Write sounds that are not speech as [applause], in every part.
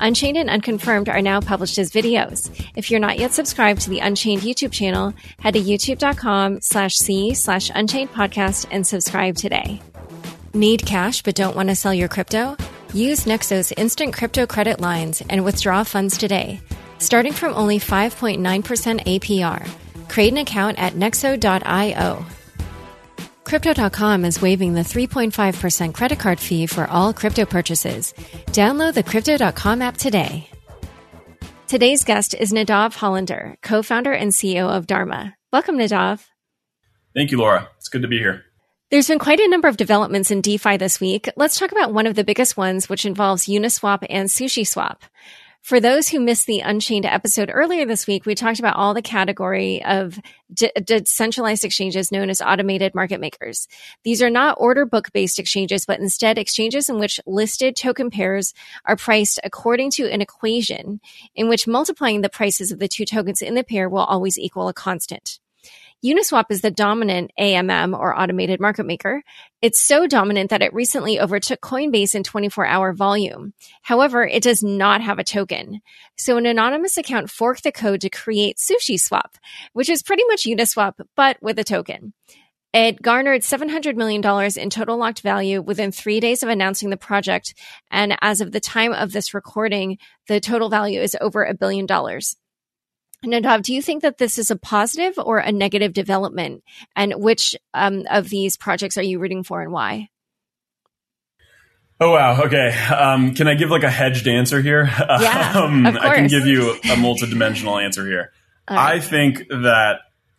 Unchained and Unconfirmed are now published as videos. If you're not yet subscribed to the Unchained YouTube channel, head to youtube.com slash c slash unchained podcast and subscribe today. Need cash but don't want to sell your crypto? Use Nexo's instant crypto credit lines and withdraw funds today. Starting from only 5.9% APR. Create an account at nexo.io. Crypto.com is waiving the 3.5% credit card fee for all crypto purchases. Download the Crypto.com app today. Today's guest is Nadav Hollander, co founder and CEO of Dharma. Welcome, Nadav. Thank you, Laura. It's good to be here. There's been quite a number of developments in DeFi this week. Let's talk about one of the biggest ones, which involves Uniswap and SushiSwap. For those who missed the Unchained episode earlier this week, we talked about all the category of de- decentralized exchanges known as automated market makers. These are not order book based exchanges, but instead exchanges in which listed token pairs are priced according to an equation in which multiplying the prices of the two tokens in the pair will always equal a constant. Uniswap is the dominant AMM or automated market maker. It's so dominant that it recently overtook Coinbase in 24 hour volume. However, it does not have a token. So an anonymous account forked the code to create SushiSwap, which is pretty much Uniswap, but with a token. It garnered $700 million in total locked value within three days of announcing the project. And as of the time of this recording, the total value is over a billion dollars. Nadav, do you think that this is a positive or a negative development? And which um, of these projects are you rooting for and why? Oh wow. Okay. Um, can I give like a hedged answer here? Yeah, [laughs] um, of course. I can give you a multidimensional answer here. [laughs] Right. I think that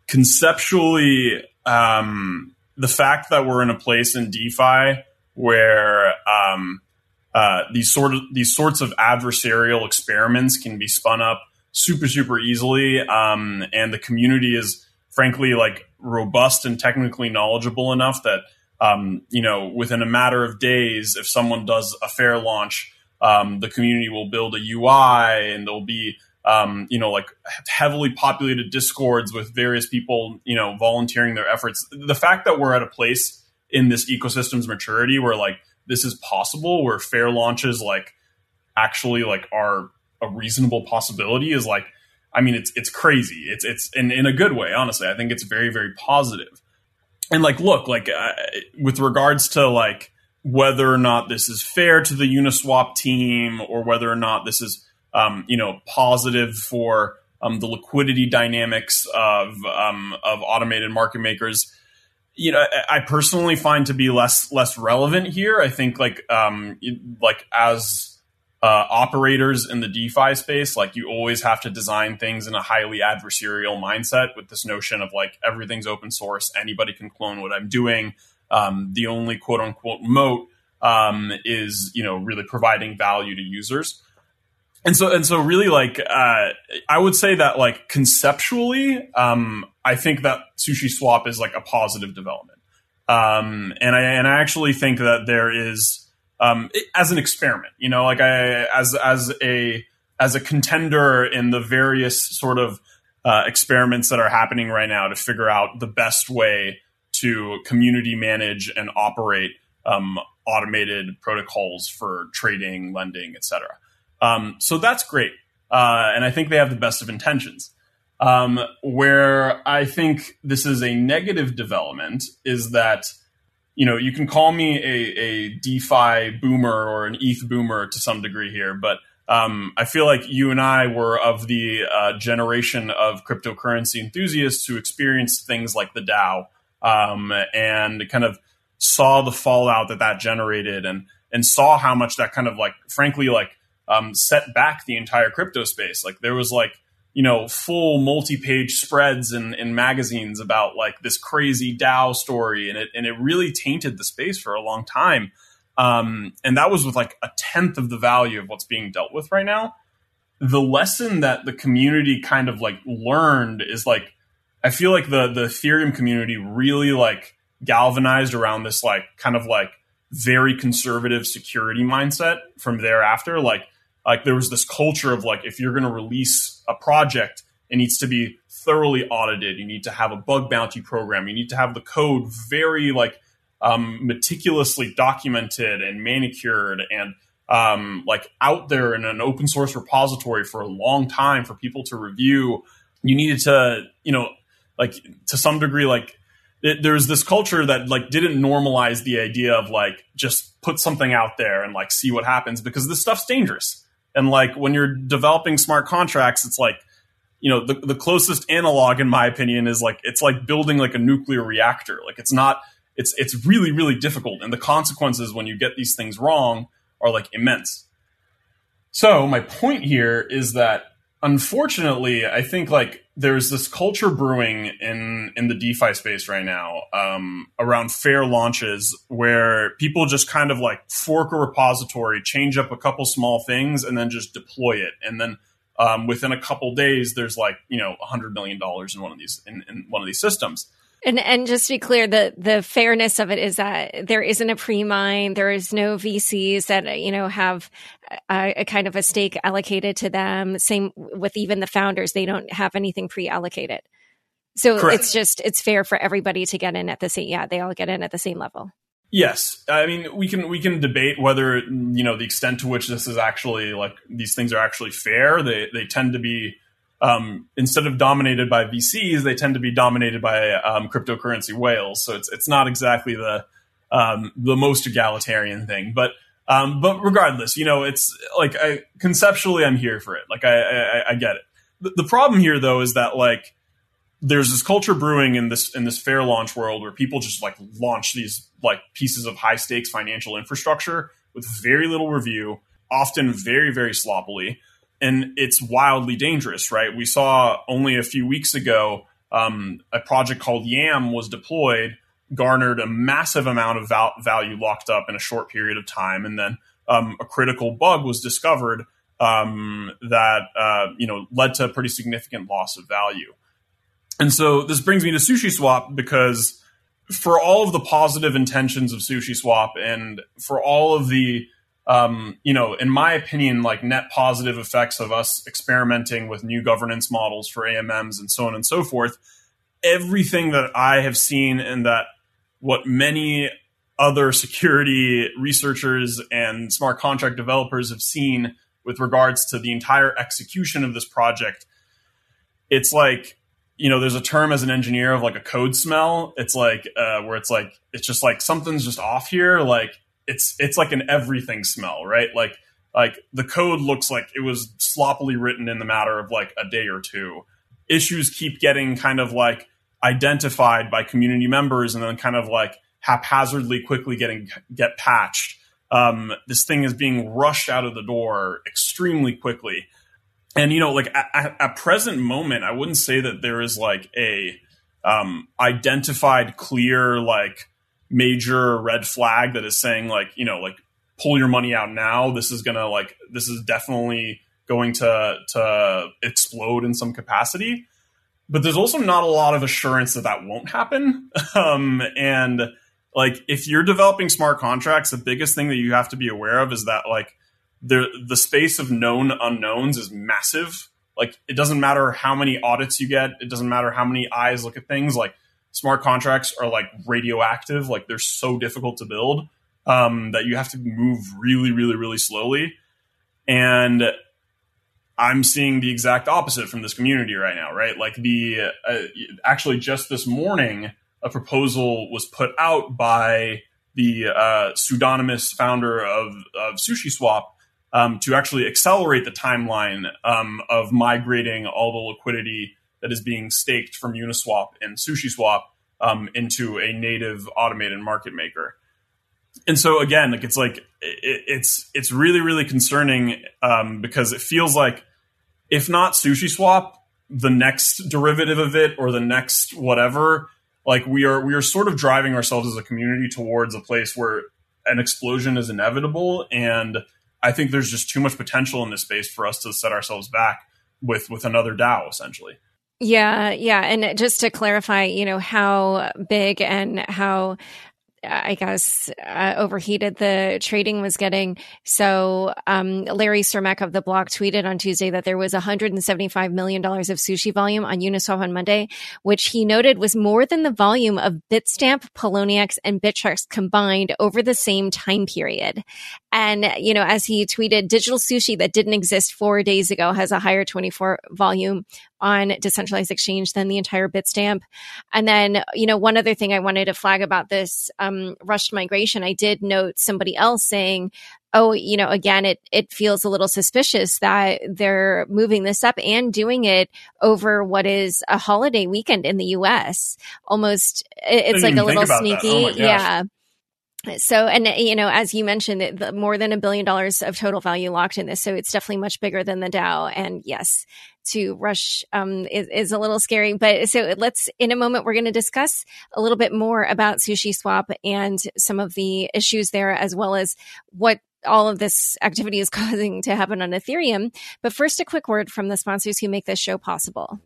conceptually, um, the fact that we're in a place in DeFi where um, uh, these sort of these sorts of adversarial experiments can be spun up super super easily um, and the community is frankly like robust and technically knowledgeable enough that um, you know within a matter of days if someone does a fair launch um, the community will build a ui and there'll be um, you know like heavily populated discords with various people you know volunteering their efforts. The fact that we're at a place in this ecosystem's maturity where like this is possible where fair launches like actually like are a reasonable possibility is like I mean it's it's crazy. It's it's in in a good way, honestly. I think it's very very positive. And like look, like uh, with regards to like whether or not this is fair to the Uniswap team or whether or not this is um, you know positive for um, the liquidity dynamics of um, of automated market makers you know I personally find to be less less relevant here. I think like um like as uh, operators in the DeFi space, like you always have to design things in a highly adversarial mindset with this notion of like everything's open source, anybody can clone what I'm doing. Um, the only quote unquote moat um, is you know really providing value to users. And so and so really like uh, I would say that like conceptually, um, I think that Sushi Swap is like a positive development. Um, and I and I actually think that there is um, as an experiment. You know, like I as as a as a contender in the various sort of uh, experiments that are happening right now to figure out the best way to community manage and operate um, automated protocols for trading, lending, etc. Um, so that's great, uh, and I think they have the best of intentions. Um, where I think this is a negative development is that you know, you can call me a, a DeFi boomer or an ETH boomer to some degree here, but um, I feel like you and I were of the uh, generation of cryptocurrency enthusiasts who experienced things like the DAO um, and kind of saw the fallout that that generated and and saw how much that kind of like frankly like um, set back the entire crypto space. Like there was like you know full multi-page spreads in, in magazines about like this crazy DAO story, and it and it really tainted the space for a long time. Um, and that was with like a tenth of the value of what's being dealt with right now. The lesson that the community kind of like learned is like I feel like the the Ethereum community really like galvanized around this like kind of like very conservative security mindset from thereafter. Like like there was this culture of like if you're going to release a project, it needs to be thoroughly audited. You need to have a bug bounty program. You need to have the code very like um, meticulously documented and manicured and um, like out there in an open source repository for a long time for people to review. You needed to, you know, like to some degree, like it, there's this culture that like didn't normalize the idea of like just put something out there and like see what happens because this stuff's dangerous. And like when you're developing smart contracts, it's like you know the, the closest analog in my opinion is like it's like building like a nuclear reactor. Like it's not it's it's really really difficult. And the consequences when you get these things wrong are like immense. So my point here is that unfortunately i think like there's this culture brewing in in the defi space right now um, around fair launches where people just kind of like fork a repository change up a couple small things and then just deploy it and then um, within a couple days there's like you know 100 million dollars in one of these in, in one of these systems and and just to be clear, the the fairness of it is that there isn't a pre mine. There is no VCs that you know have a, a, kind of a stake allocated to them. Same with even the founders; they don't have anything pre allocated. So Correct. it's just it's fair for everybody to get in at the same. Yeah, they all get in at the same level. Yes, I mean we can we can debate whether you know the extent to which this is actually like these things are actually fair. They they tend to be um, instead of dominated by VCs, they tend to be dominated by um, cryptocurrency whales. So it's it's not exactly the um, the most egalitarian thing, but um, but regardless, you know, it's like I, conceptually, I'm here for it. Like I I, I get it. The, the problem here, though, is that like there's this culture brewing in this in this fair launch world where people just like launch these like pieces of high stakes financial infrastructure with very little review, often very very sloppily and it's wildly dangerous, right? We saw only a few weeks ago um, a project called Yam was deployed, garnered a massive amount of val- value locked up in a short period of time, and then um, a critical bug was discovered um, that uh, you know led to a pretty significant loss of value. And so this brings me to SushiSwap because for all of the positive intentions of SushiSwap and for all of the um, you know, in my opinion, like net positive effects of us experimenting with new governance models for AMMs and so on and so forth. Everything that I have seen and that what many other security researchers and smart contract developers have seen with regards to the entire execution of this project, it's like you know, there's a term as an engineer of like a code smell. It's like uh, where it's like it's just like something's just off here. Like it's it's like an everything smell, right? Like like the code looks like it was sloppily written in the matter of like a day or two. Issues keep getting kind of like identified by community members and then kind of like haphazardly quickly getting get patched. Um, this thing is being rushed out of the door extremely quickly. And you know, like at, at present moment, I wouldn't say that there is like a um, identified clear like major red flag that is saying like you know like pull your money out now this is gonna like this is definitely going to to explode in some capacity but there's also not a lot of assurance that that won't happen. [laughs] Um, and like if you're developing smart contracts the biggest thing that you have to be aware of is that like the the space of known unknowns is massive. Like it doesn't matter how many audits you get. It doesn't matter how many eyes look at things. Like smart contracts are like radioactive, like they're so difficult to build um, that you have to move really, really, really slowly. And I'm seeing the exact opposite from this community right now, right? Like the uh, actually just this morning, a proposal was put out by the uh, pseudonymous founder of, of SushiSwap um, to actually accelerate the timeline um, of migrating all the liquidity that is being staked from Uniswap and SushiSwap um, into a native automated market maker. And so again, like it's like it, it's it's really really concerning um, because it feels like if not sushi swap, the next derivative of it or the next whatever, like we are we are sort of driving ourselves as a community towards a place where an explosion is inevitable and I think there's just too much potential in this space for us to set ourselves back with with another DAO essentially. Yeah, yeah, and just to clarify, you know how big and how I guess, uh, overheated the trading was getting. So, um, Larry Cermak of the block tweeted on Tuesday that there was $175 million of sushi volume on Uniswap on Monday, which he noted was more than the volume of Bitstamp, Poloniex, and Bittrex combined over the same time period. And, you know, as he tweeted, digital sushi that didn't exist four days ago has a higher 24 volume on decentralized exchange than the entire Bitstamp. And then, you know, one other thing I wanted to flag about this um, rushed migration, I did note somebody else saying, oh, you know, again, it it feels a little suspicious that they're moving this up and doing it over what is a holiday weekend in the U.S. Almost, it's like a little sneaky, oh yeah. So, and you know, as you mentioned, the more than a billion dollars of total value locked in this. So it's definitely much bigger than the DAO And yes, to rush um, is, is, a little scary. But so let's, in a moment, we're going to discuss a little bit more about Sushi Swap and some of the issues there, as well as what all of this activity is [laughs] causing to happen on Ethereum. But first, a quick word from the sponsors who make this show possible.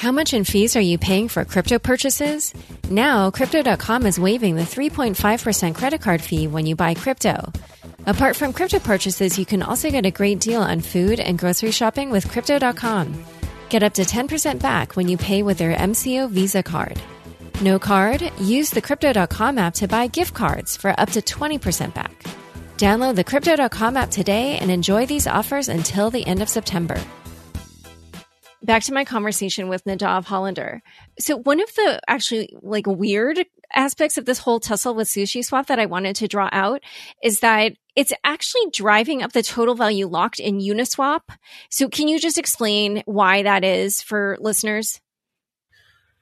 How much in fees are you paying for crypto purchases? Now, Crypto.com is waiving the 3.5% credit card fee when you buy crypto. Apart from crypto purchases, you can also get a great deal on food and grocery shopping with Crypto.com. Get up to 10% back when you pay with their MCO Visa card. No card? Use the Crypto.com app to buy gift cards for up to 20% back. Download the Crypto.com app today and enjoy these offers until the end of September back to my conversation with Nadav Hollander. So one of the actually like weird aspects of this whole tussle with Sushi Swap that I wanted to draw out is that it's actually driving up the total value locked in Uniswap. So can you just explain why that is for listeners?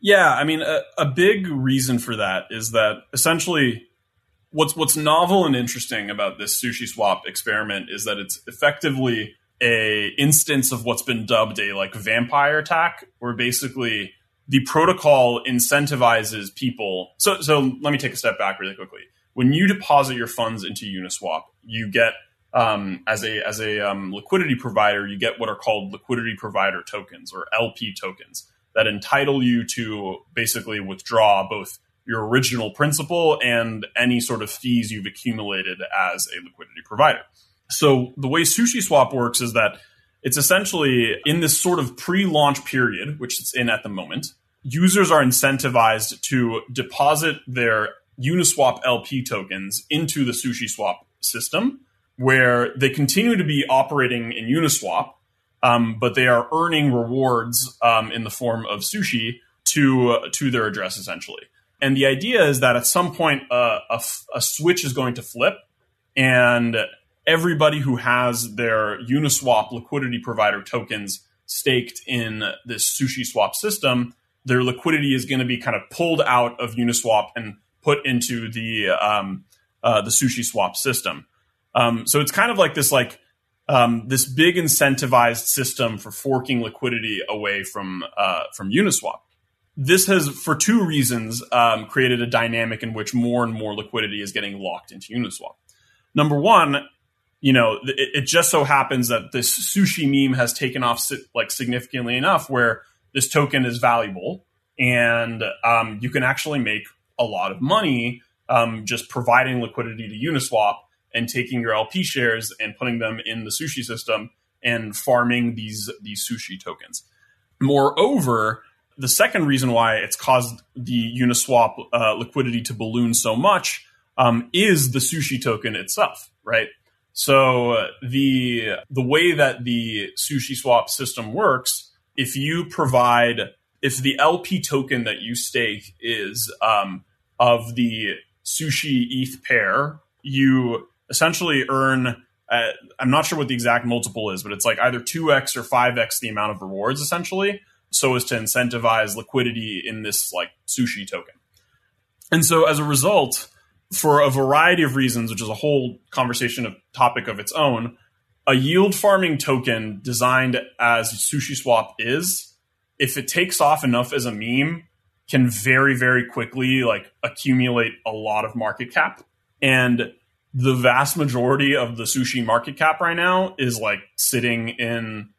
Yeah, I mean, a, a big reason for that is that essentially what's what's novel and interesting about this sushi swap experiment is that it's effectively a instance of what's been dubbed a like vampire attack, where basically the protocol incentivizes people. So, so let me take a step back really quickly. When you deposit your funds into Uniswap, you get um, as a as a um, liquidity provider, you get what are called liquidity provider tokens or LP tokens that entitle you to basically withdraw both your original principal and any sort of fees you've accumulated as a liquidity provider. So the way Sushi Swap works is that it's essentially in this sort of pre-launch period, which it's in at the moment. Users are incentivized to deposit their Uniswap LP tokens into the Sushi Swap system, where they continue to be operating in Uniswap, um, but they are earning rewards um, in the form of sushi to uh, to their address essentially. And the idea is that at some point uh, a, a switch is going to flip, and everybody who has their Uniswap liquidity provider tokens staked in this Sushi Swap system, their liquidity is going to be kind of pulled out of Uniswap and put into the um, uh, the Sushi Swap system. Um, so it's kind of like this like um, this big incentivized system for forking liquidity away from uh, from Uniswap. This has, for two reasons, um, created a dynamic in which more and more liquidity is getting locked into Uniswap. Number one, you know, it, it, just so happens that this sushi meme has taken off like significantly enough where this token is valuable and um, you can actually make a lot of money um, just providing liquidity to Uniswap and taking your LP shares and putting them in the sushi system and farming these these sushi tokens. Moreover, the second reason why it's caused the Uniswap uh, liquidity to balloon so much um, is the sushi token itself, right? So uh, the the way that the sushi swap system works, if you provide if the LP token that you stake is um, of the sushi ETH pair, you essentially earn uh, I'm not sure what the exact multiple is, but it's like either 2x or 5x the amount of rewards essentially, so as to incentivize liquidity in this like sushi token. And so as a result, for a variety of reasons, which is a whole conversation of topic of its own, a yield farming token designed as SushiSwap is, if it takes off enough as a meme, can very, very quickly like accumulate a lot of market cap. And the vast majority of the sushi market cap right now is like sitting in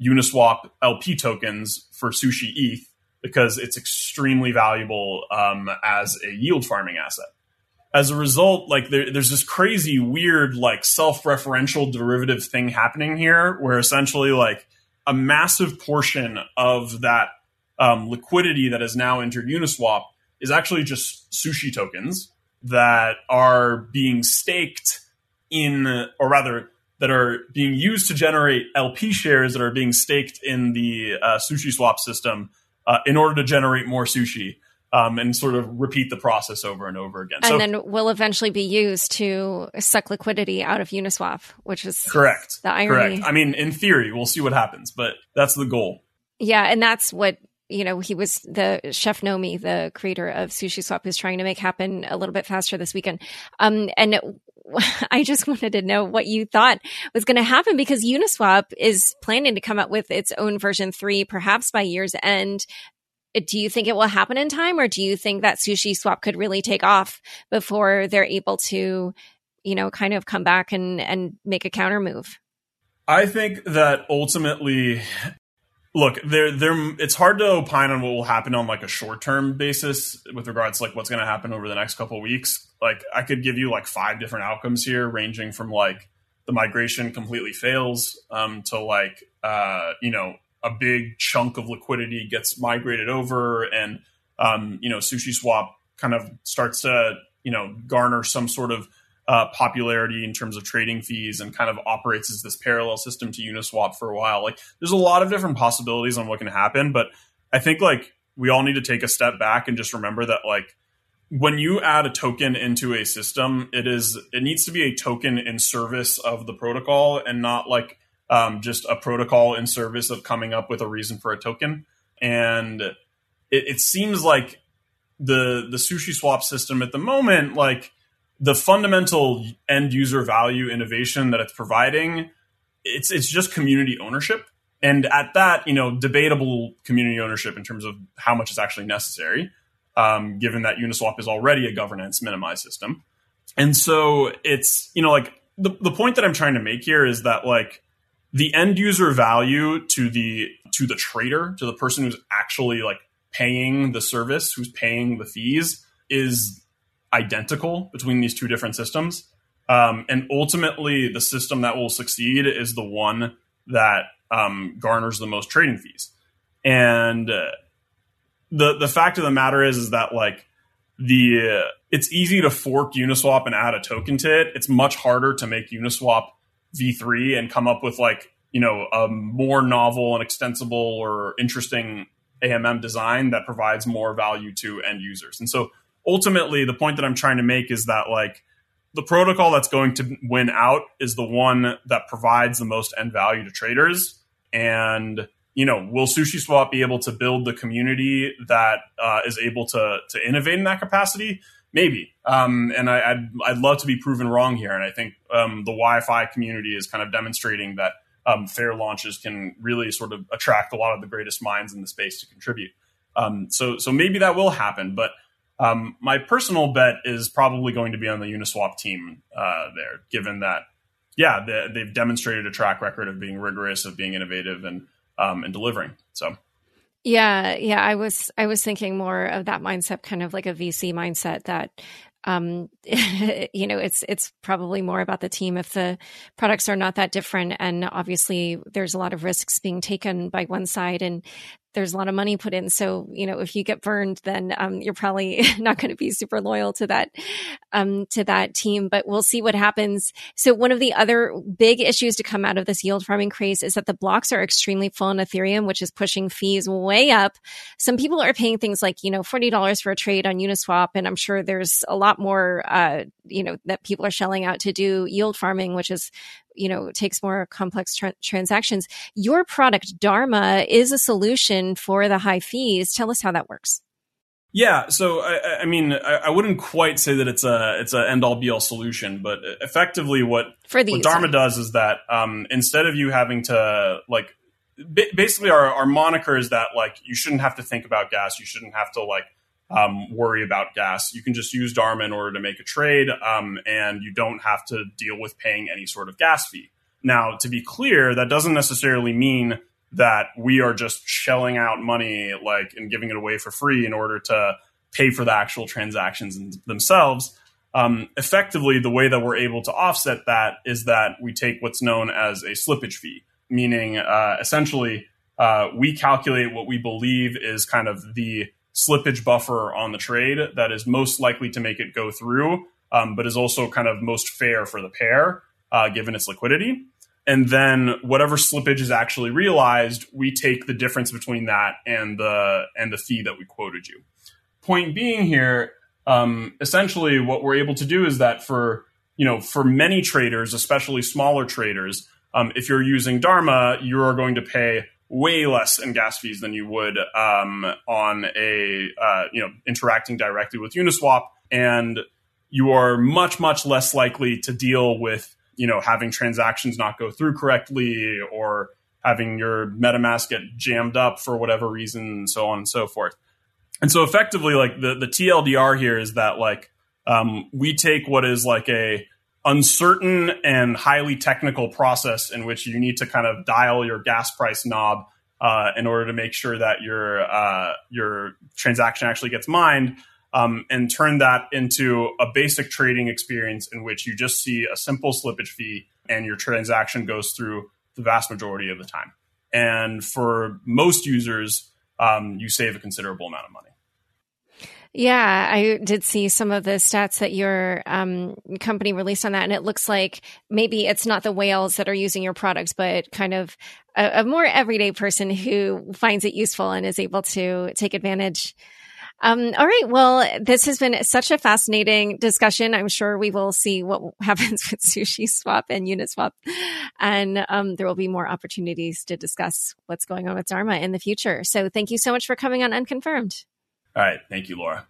Uniswap LP tokens for sushi ETH because it's extremely valuable um, as a yield farming asset. As a result, like there, there's this crazy, weird, like self-referential derivative thing happening here, where essentially like a massive portion of that um, liquidity that has now entered Uniswap is actually just sushi tokens that are being staked in, or rather, that are being used to generate LP shares that are being staked in the uh, sushi swap system uh, in order to generate more sushi. Um, and sort of repeat the process over and over again. And so, then will eventually be used to suck liquidity out of Uniswap, which is correct. The irony. Correct. I mean, in theory, we'll see what happens, but that's the goal. Yeah, and that's what you know, he was the chef Nomi, the creator of Sushi Swap, who's trying to make happen a little bit faster this weekend. Um, and [laughs] I just wanted to know what you thought was going to happen because Uniswap is planning to come out with its own version three, perhaps by year's end. Do you think it will happen in time, or do you think that Sushi Swap could really take off before they're able to, you know, kind of come back and and make a counter move? I think that ultimately look there there it's hard to opine on what will happen on like a short term basis with regards to like what's going to happen over the next couple weeks like i could give you like five different outcomes here ranging from like the migration completely fails um, to like uh, you know a big chunk of liquidity gets migrated over and um, you know sushi swap kind of starts to you know garner some sort of uh, popularity in terms of trading fees and kind of operates as this parallel system to Uniswap for a while. Like there's a lot of different possibilities on what can happen, but I think like we all need to take a step back and just remember that like when you add a token into a system, it is it needs to be a token in service of the protocol and not like um, just a protocol in service of coming up with a reason for a token. And it, it seems like the the sushi swap system at the moment, like the fundamental end user value innovation that it's providing, it's it's just community ownership. And at that, you know, debatable community ownership in terms of how much is actually necessary, um, given that Uniswap is already a governance minimized system. And so it's, you know, like the, the point that I'm trying to make here is that like the end user value to the to the trader, to the person who's actually like paying the service, who's paying the fees, is identical between these two different systems. Um, and ultimately, the system that will succeed is the one that um, garners the most trading fees. And uh, the the fact of the matter is, is that like the uh, it's easy to fork Uniswap and add a token to it. It's much harder to make Uniswap v3 and come up with like you know a more novel and extensible or interesting AMM design that provides more value to end users. And so ultimately the point that I'm trying to make is that like the protocol that's going to win out is the one that provides the most end value to traders. And you know, will Sushi Swap be able to build the community that uh, is able to to innovate in that capacity? Maybe. Um, and I, would I'd, I'd love to be proven wrong here. And I think um, the YFI community is kind of demonstrating that um, fair launches can really sort of attract a lot of the greatest minds in the space to contribute. Um, so so maybe that will happen, but um, my personal bet is probably going to be on the Uniswap team uh, there, given that, yeah, they, have demonstrated a track record of being rigorous, of being innovative, and um, and delivering. So. Yeah, yeah, I was I was thinking more of that mindset, kind of like a VC mindset that um [laughs] you know it's it's probably more about the team if the products are not that different. And obviously there's a lot of risks being taken by one side and there's a lot of money put in. So, you know, if you get burned, then um, you're probably [laughs] not going to be super loyal to that um, to that team. But we'll see what happens. So, one of the other big issues to come out of this yield farming craze is that the blocks are extremely full on Ethereum, which is pushing fees way up. Some people are paying things like you know forty dollars for a trade on Uniswap, and I'm sure there's a lot more uh, you know that people are shelling out to do yield farming, which is you know, takes more complex tra- transactions. Your product, Dharma, is a solution for the high fees. Tell us how that works. Yeah, so I, I mean, I, I, wouldn't quite say that it's a it's an end all be all solution, but effectively, what what Dharma does is that um, instead of you having to like, basically, our our moniker is that like you shouldn't have to think about gas, you shouldn't have to like um, worry about gas. You can just use Dharma in order to make a trade, um, and you don't have to deal with paying any sort of gas fee. Now, to be clear, that doesn't necessarily mean that we are just shelling out money like and giving it away for free in order to pay for the actual transactions themselves. Um, effectively, the way that we're able to offset that is that we take what's known as a slippage fee, meaning uh, essentially uh, we calculate what we believe is kind of the slippage buffer on the trade that is most likely to make it go through, um, but is also kind of most fair for the pair uh, given its liquidity. And then whatever slippage is actually realized, we take the difference between that and the and the fee that we quoted you. Point being here, um, essentially what we're able to do is that for you know for many traders, especially smaller traders, um, if you're using Dharma, you are going to pay way less in gas fees than you would um, on a uh, you know interacting directly with Uniswap, and you are much much less likely to deal with you know having transactions not go through correctly or having your MetaMask get jammed up for whatever reason, and so on and so forth. And so effectively, like the the TLDR here is that like um, we take what is like a uncertain and highly technical process in which you need to kind of dial your gas price knob uh, in order to make sure that your uh, your transaction actually gets mined, um, and turn that into a basic trading experience in which you just see a simple slippage fee and your transaction goes through the vast majority of the time. And for most users, um, you save a considerable amount of money. Yeah, I did see some of the stats that your um, company released on that, and it looks like maybe it's not the whales that are using your products, but kind of a, a more everyday person who finds it useful and is able to take advantage. Um, all right. Well, this has been such a fascinating discussion. I'm sure we will see what [laughs] happens with Sushi Swap and Uniswap. And um, there will be more opportunities to discuss what's going on with Dharma in the future. So thank you so much for coming on Unconfirmed. All right. Thank you, Laura.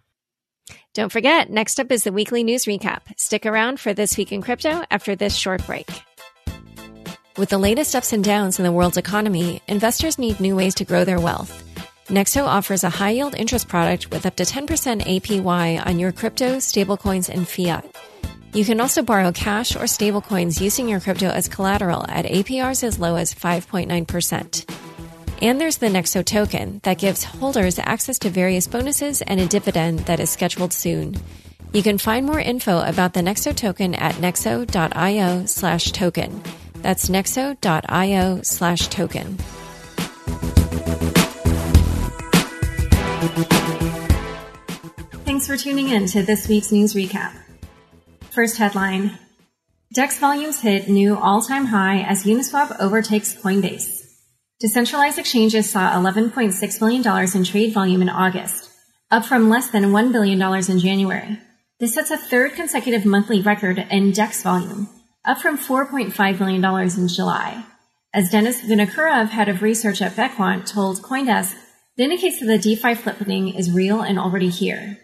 Don't forget, next up is the weekly news recap. Stick around for This Week in Crypto after this short break. With the latest ups and downs in the world's economy, investors need new ways to grow their wealth. Nexo offers a high yield interest product with up to 10% APY on your crypto, stablecoins, and fiat. You can also borrow cash or stablecoins using your crypto as collateral at APRs as low as 5.9%. And there's the Nexo token that gives holders access to various bonuses and a dividend that is scheduled soon. You can find more info about the Nexo token at nexo.io slash token. That's nexo.io slash token. Thanks for tuning in to this week's news recap. First headline DEX volumes hit new all time high as Uniswap overtakes Coinbase. Decentralized exchanges saw $11.6 billion in trade volume in August, up from less than $1 billion in January. This sets a third consecutive monthly record in DEX volume, up from $4.5 billion in July. As Denis Vinokurov, head of research at Bequant, told Coindesk, the indicates that the DeFi flipping is real and already here.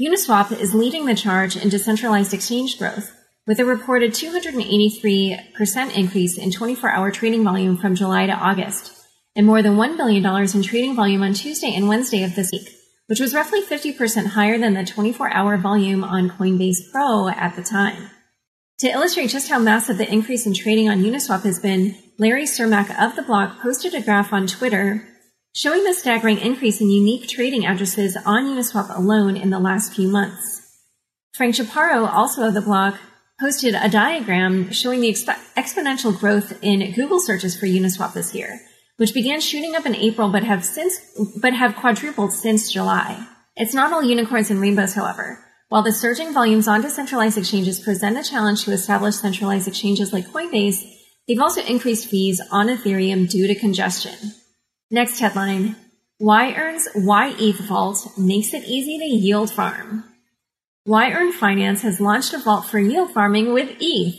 Uniswap is leading the charge in decentralized exchange growth, with a reported 283% increase in 24 hour trading volume from July to August, and more than $1 billion in trading volume on Tuesday and Wednesday of this week, which was roughly 50% higher than the 24 hour volume on Coinbase Pro at the time. To illustrate just how massive the increase in trading on Uniswap has been, Larry Cermak of the Block posted a graph on Twitter showing the staggering increase in unique trading addresses on Uniswap alone in the last few months. Frank Chaparro, also of the Block, posted a diagram showing the exp- exponential growth in Google searches for Uniswap this year, which began shooting up in April but have since but have quadrupled since July. It's not all unicorns and rainbows, however. While the surging volumes on decentralized exchanges present a challenge to establish centralized exchanges like Coinbase, they've also increased fees on Ethereum due to congestion. Next headline. Yearn's YETH Vault makes it easy to yield farm. Yearn Finance has launched a vault for yield farming with ETH.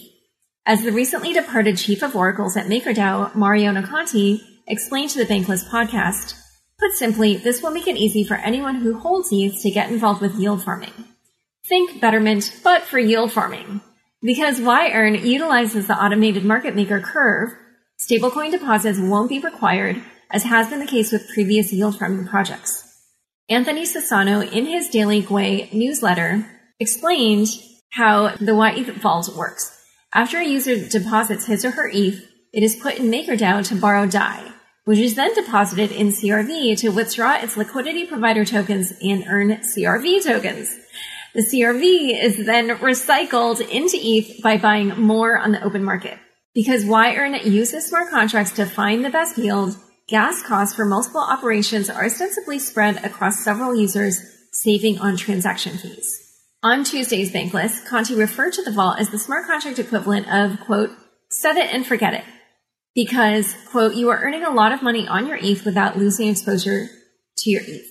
As the recently departed chief of oracles at MakerDAO, Mariano Conti, explained to the Bankless podcast, put simply, this will make it easy for anyone who holds ETH to get involved with yield farming. Think Betterment, but for yield farming. Because YEarn utilizes the automated market maker curve, stablecoin deposits won't be required, as has been the case with previous yield farming projects. Anthony Sassano, in his daily Gwei newsletter, explained how the YETH vault works. After a user deposits his or her ETH, it is put in MakerDAO to borrow DAI, which is then deposited in CRV to withdraw its liquidity provider tokens and earn CRV tokens. The CRV is then recycled into ETH by buying more on the open market. Because YEarn uses smart contracts to find the best yield, gas costs for multiple operations are ostensibly spread across several users, saving on transaction fees. On Tuesday's Bankless, Conti referred to the vault as the smart contract equivalent of, quote, set it and forget it. Because, quote, you are earning a lot of money on your ETH without losing exposure to your ETH.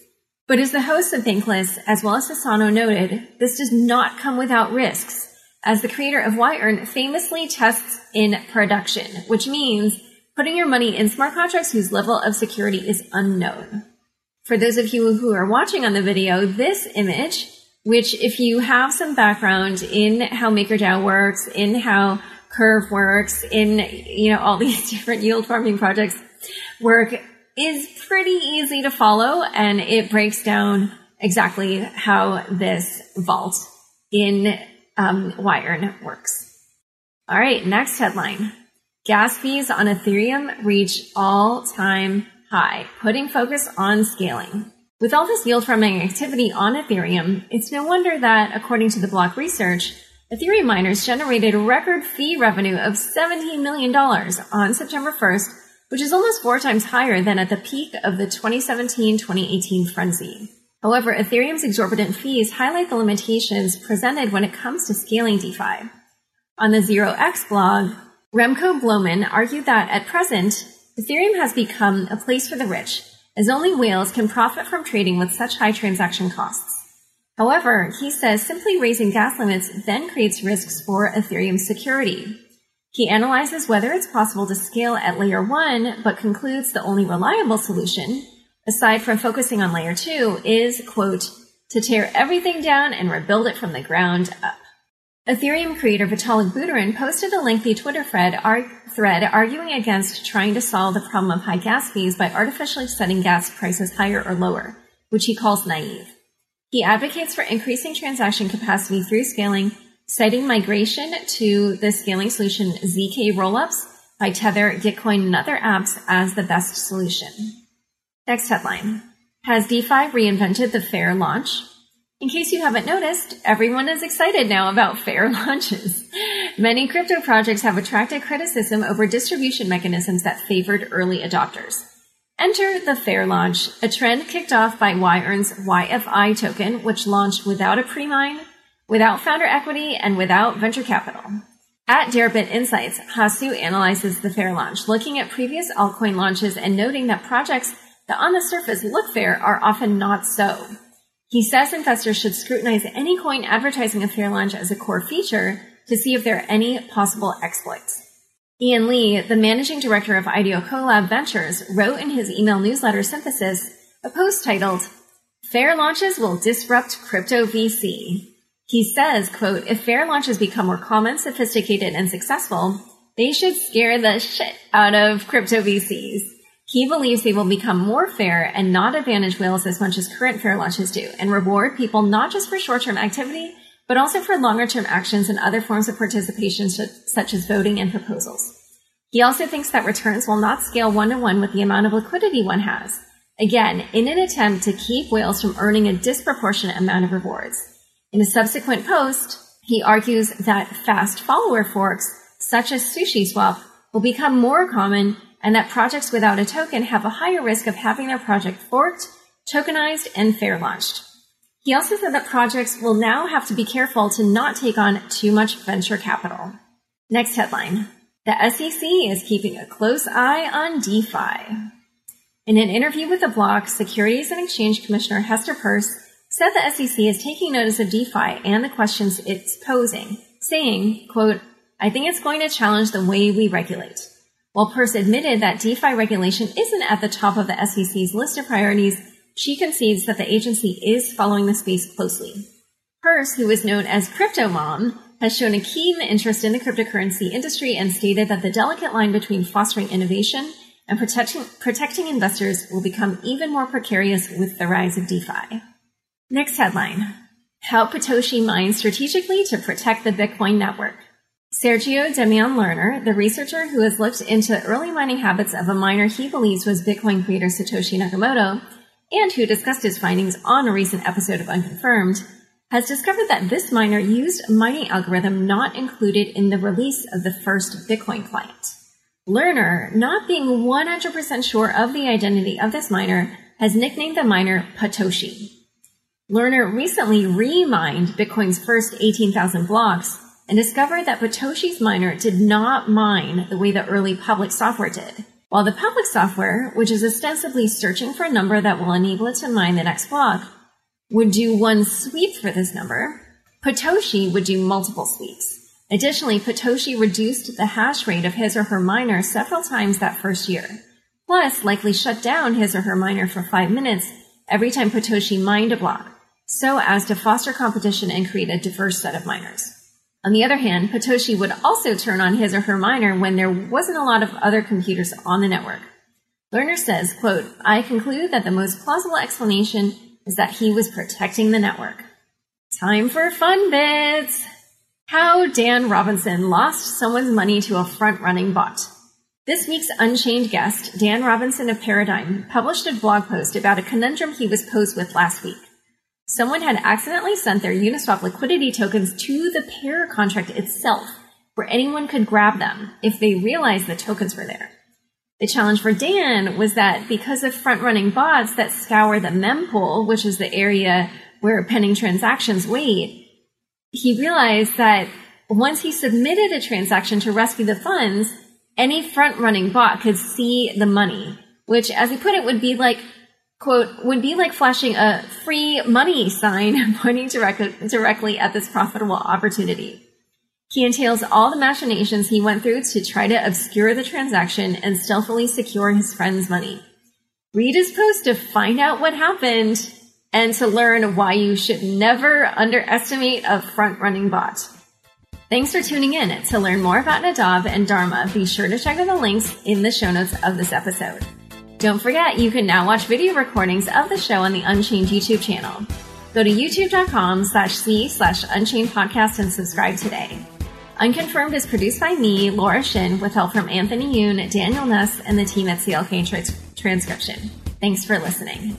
But as the host of Bankless, as well as Sassano noted, this does not come without risks, as the creator of YEarn famously tests in production, which means putting your money in smart contracts whose level of security is unknown. For those of you who are watching on the video, this image which if you have some background in how MakerDAO works, in how Curve works, in, you know, all [laughs] these different yield farming projects work is pretty easy to follow and it breaks down exactly how this vault in um, YEarn works. All right, next headline. Gas fees on Ethereum reach all time high, putting focus on scaling. With all this yield farming activity on Ethereum, it's no wonder that, according to the block research, Ethereum miners generated record fee revenue of $17 million on September 1st, which is almost four times higher than at the peak of the 2017-2018 frenzy. However, Ethereum's exorbitant fees highlight the limitations presented when it comes to scaling DeFi. On the ZeroX blog, Remco Bloemen argued that at present, Ethereum has become a place for the rich, as only whales can profit from trading with such high transaction costs. However, he says simply raising gas limits then creates risks for Ethereum security. He analyzes whether it's possible to scale at layer one, but concludes the only reliable solution, aside from focusing on layer two, is, quote, to tear everything down and rebuild it from the ground up. Ethereum creator Vitalik Buterin posted a lengthy Twitter thread, thread arguing against trying to solve the problem of high gas fees by artificially setting gas prices higher or lower, which he calls naive. He advocates for increasing transaction capacity through scaling, citing migration to the scaling solution ZK rollups by Tether, Gitcoin, and other apps as the best solution. Next headline. Has DeFi reinvented the fair launch? In case you haven't noticed, everyone is excited now about fair launches. Many crypto projects have attracted criticism over distribution mechanisms that favored early adopters. Enter the fair launch, a trend kicked off by YEarn's YFI token, which launched without a pre-mine, without founder equity, and without venture capital. At Deribit Insights, Hasu analyzes the fair launch, looking at previous altcoin launches and noting that projects that on the surface look fair are often not so. He says investors should scrutinize any coin advertising a fair launch as a core feature to see if there are any possible exploits. Ian Lee, the managing director of IDEO Collab Ventures, wrote in his email newsletter Synthesis a post titled, Fair launches will disrupt crypto VC. He says, quote, if fair launches become more common, sophisticated, and successful, they should scare the shit out of crypto VCs. He believes they will become more fair and not advantage whales as much as current fair launches do and reward people not just for short-term activity, but also for longer-term actions and other forms of participation such as voting and proposals. He also thinks that returns will not scale one-to-one with the amount of liquidity one has. Again, in an attempt to keep whales from earning a disproportionate amount of rewards. In a subsequent post, he argues that fast follower forks, such as SushiSwap, will become more common and that projects without a token have a higher risk of having their project forked, tokenized, and fair launched. He also said that projects will now have to be careful to not take on too much venture capital. Next headline. The SEC is keeping a close eye on DeFi. In an interview with the block, Securities and Exchange Commissioner Hester Peirce said the SEC is taking notice of DeFi and the questions it's posing, saying, quote, I think it's going to challenge the way we regulate. While Peirce admitted that DeFi regulation isn't at the top of the SEC's list of priorities, she concedes that the agency is following the space closely. Peirce, who is known as Crypto Mom, has shown a keen interest in the cryptocurrency industry and stated that the delicate line between fostering innovation and protecting, protecting investors will become even more precarious with the rise of DeFi. Next headline. How Patoshi mines strategically to protect the Bitcoin network. Sergio Demian Lerner, the researcher who has looked into early mining habits of a miner he believes was Bitcoin creator Satoshi Nakamoto, and who discussed his findings on a recent episode of Unconfirmed, has discovered that this miner used a mining algorithm not included in the release of the first Bitcoin client. Lerner, not being 100% sure of the identity of this miner, has nicknamed the miner Patoshi. Lerner recently remined Bitcoin's first 18,000 blocks and discovered that Patoshi's miner did not mine the way the early public software did. While the public software, which is ostensibly searching for a number that will enable it to mine the next block, would do one sweep for this number, Patoshi would do multiple sweeps. Additionally, Patoshi reduced the hash rate of his or her miner several times that first year, plus likely shut down his or her miner for five minutes every time Patoshi mined a block, so as to foster competition and create a diverse set of miners. On the other hand, Patoshi would also turn on his or her miner when there wasn't a lot of other computers on the network. Lerner says, quote, I conclude that the most plausible explanation is that he was protecting the network. Time for fun bits! How Dan Robinson lost someone's money to a front running bot. This week's Unchained guest, Dan Robinson of Paradigm, published a blog post about a conundrum he was posed with last week. Someone had accidentally sent their Uniswap liquidity tokens to the pair contract itself, where anyone could grab them if they realized the tokens were there. The challenge for Dan was that because of front running bots that scour the mempool, which is the area where pending transactions wait, he realized that once he submitted a transaction to rescue the funds, any front running bot could see the money, which, as he put it, would be like, quote, would be like flashing a free money sign [laughs] pointing direct- directly at this profitable opportunity. He entails all the machinations he went through to try to obscure the transaction and stealthily secure his friend's money. Read his post to find out what happened and to learn why you should never underestimate a front running bot. Thanks for tuning in. To learn more about Nadav and Dharma, be sure to check out the links in the show notes of this episode. Don't forget, you can now watch video recordings of the show on the Unchained YouTube channel. Go to youtube.com slash c slash unchained podcast and subscribe today. Unconfirmed is produced by me, Laura Shin, with help from Anthony Yoon, Daniel Nuss, and the team at CLK Transcription. Thanks for listening.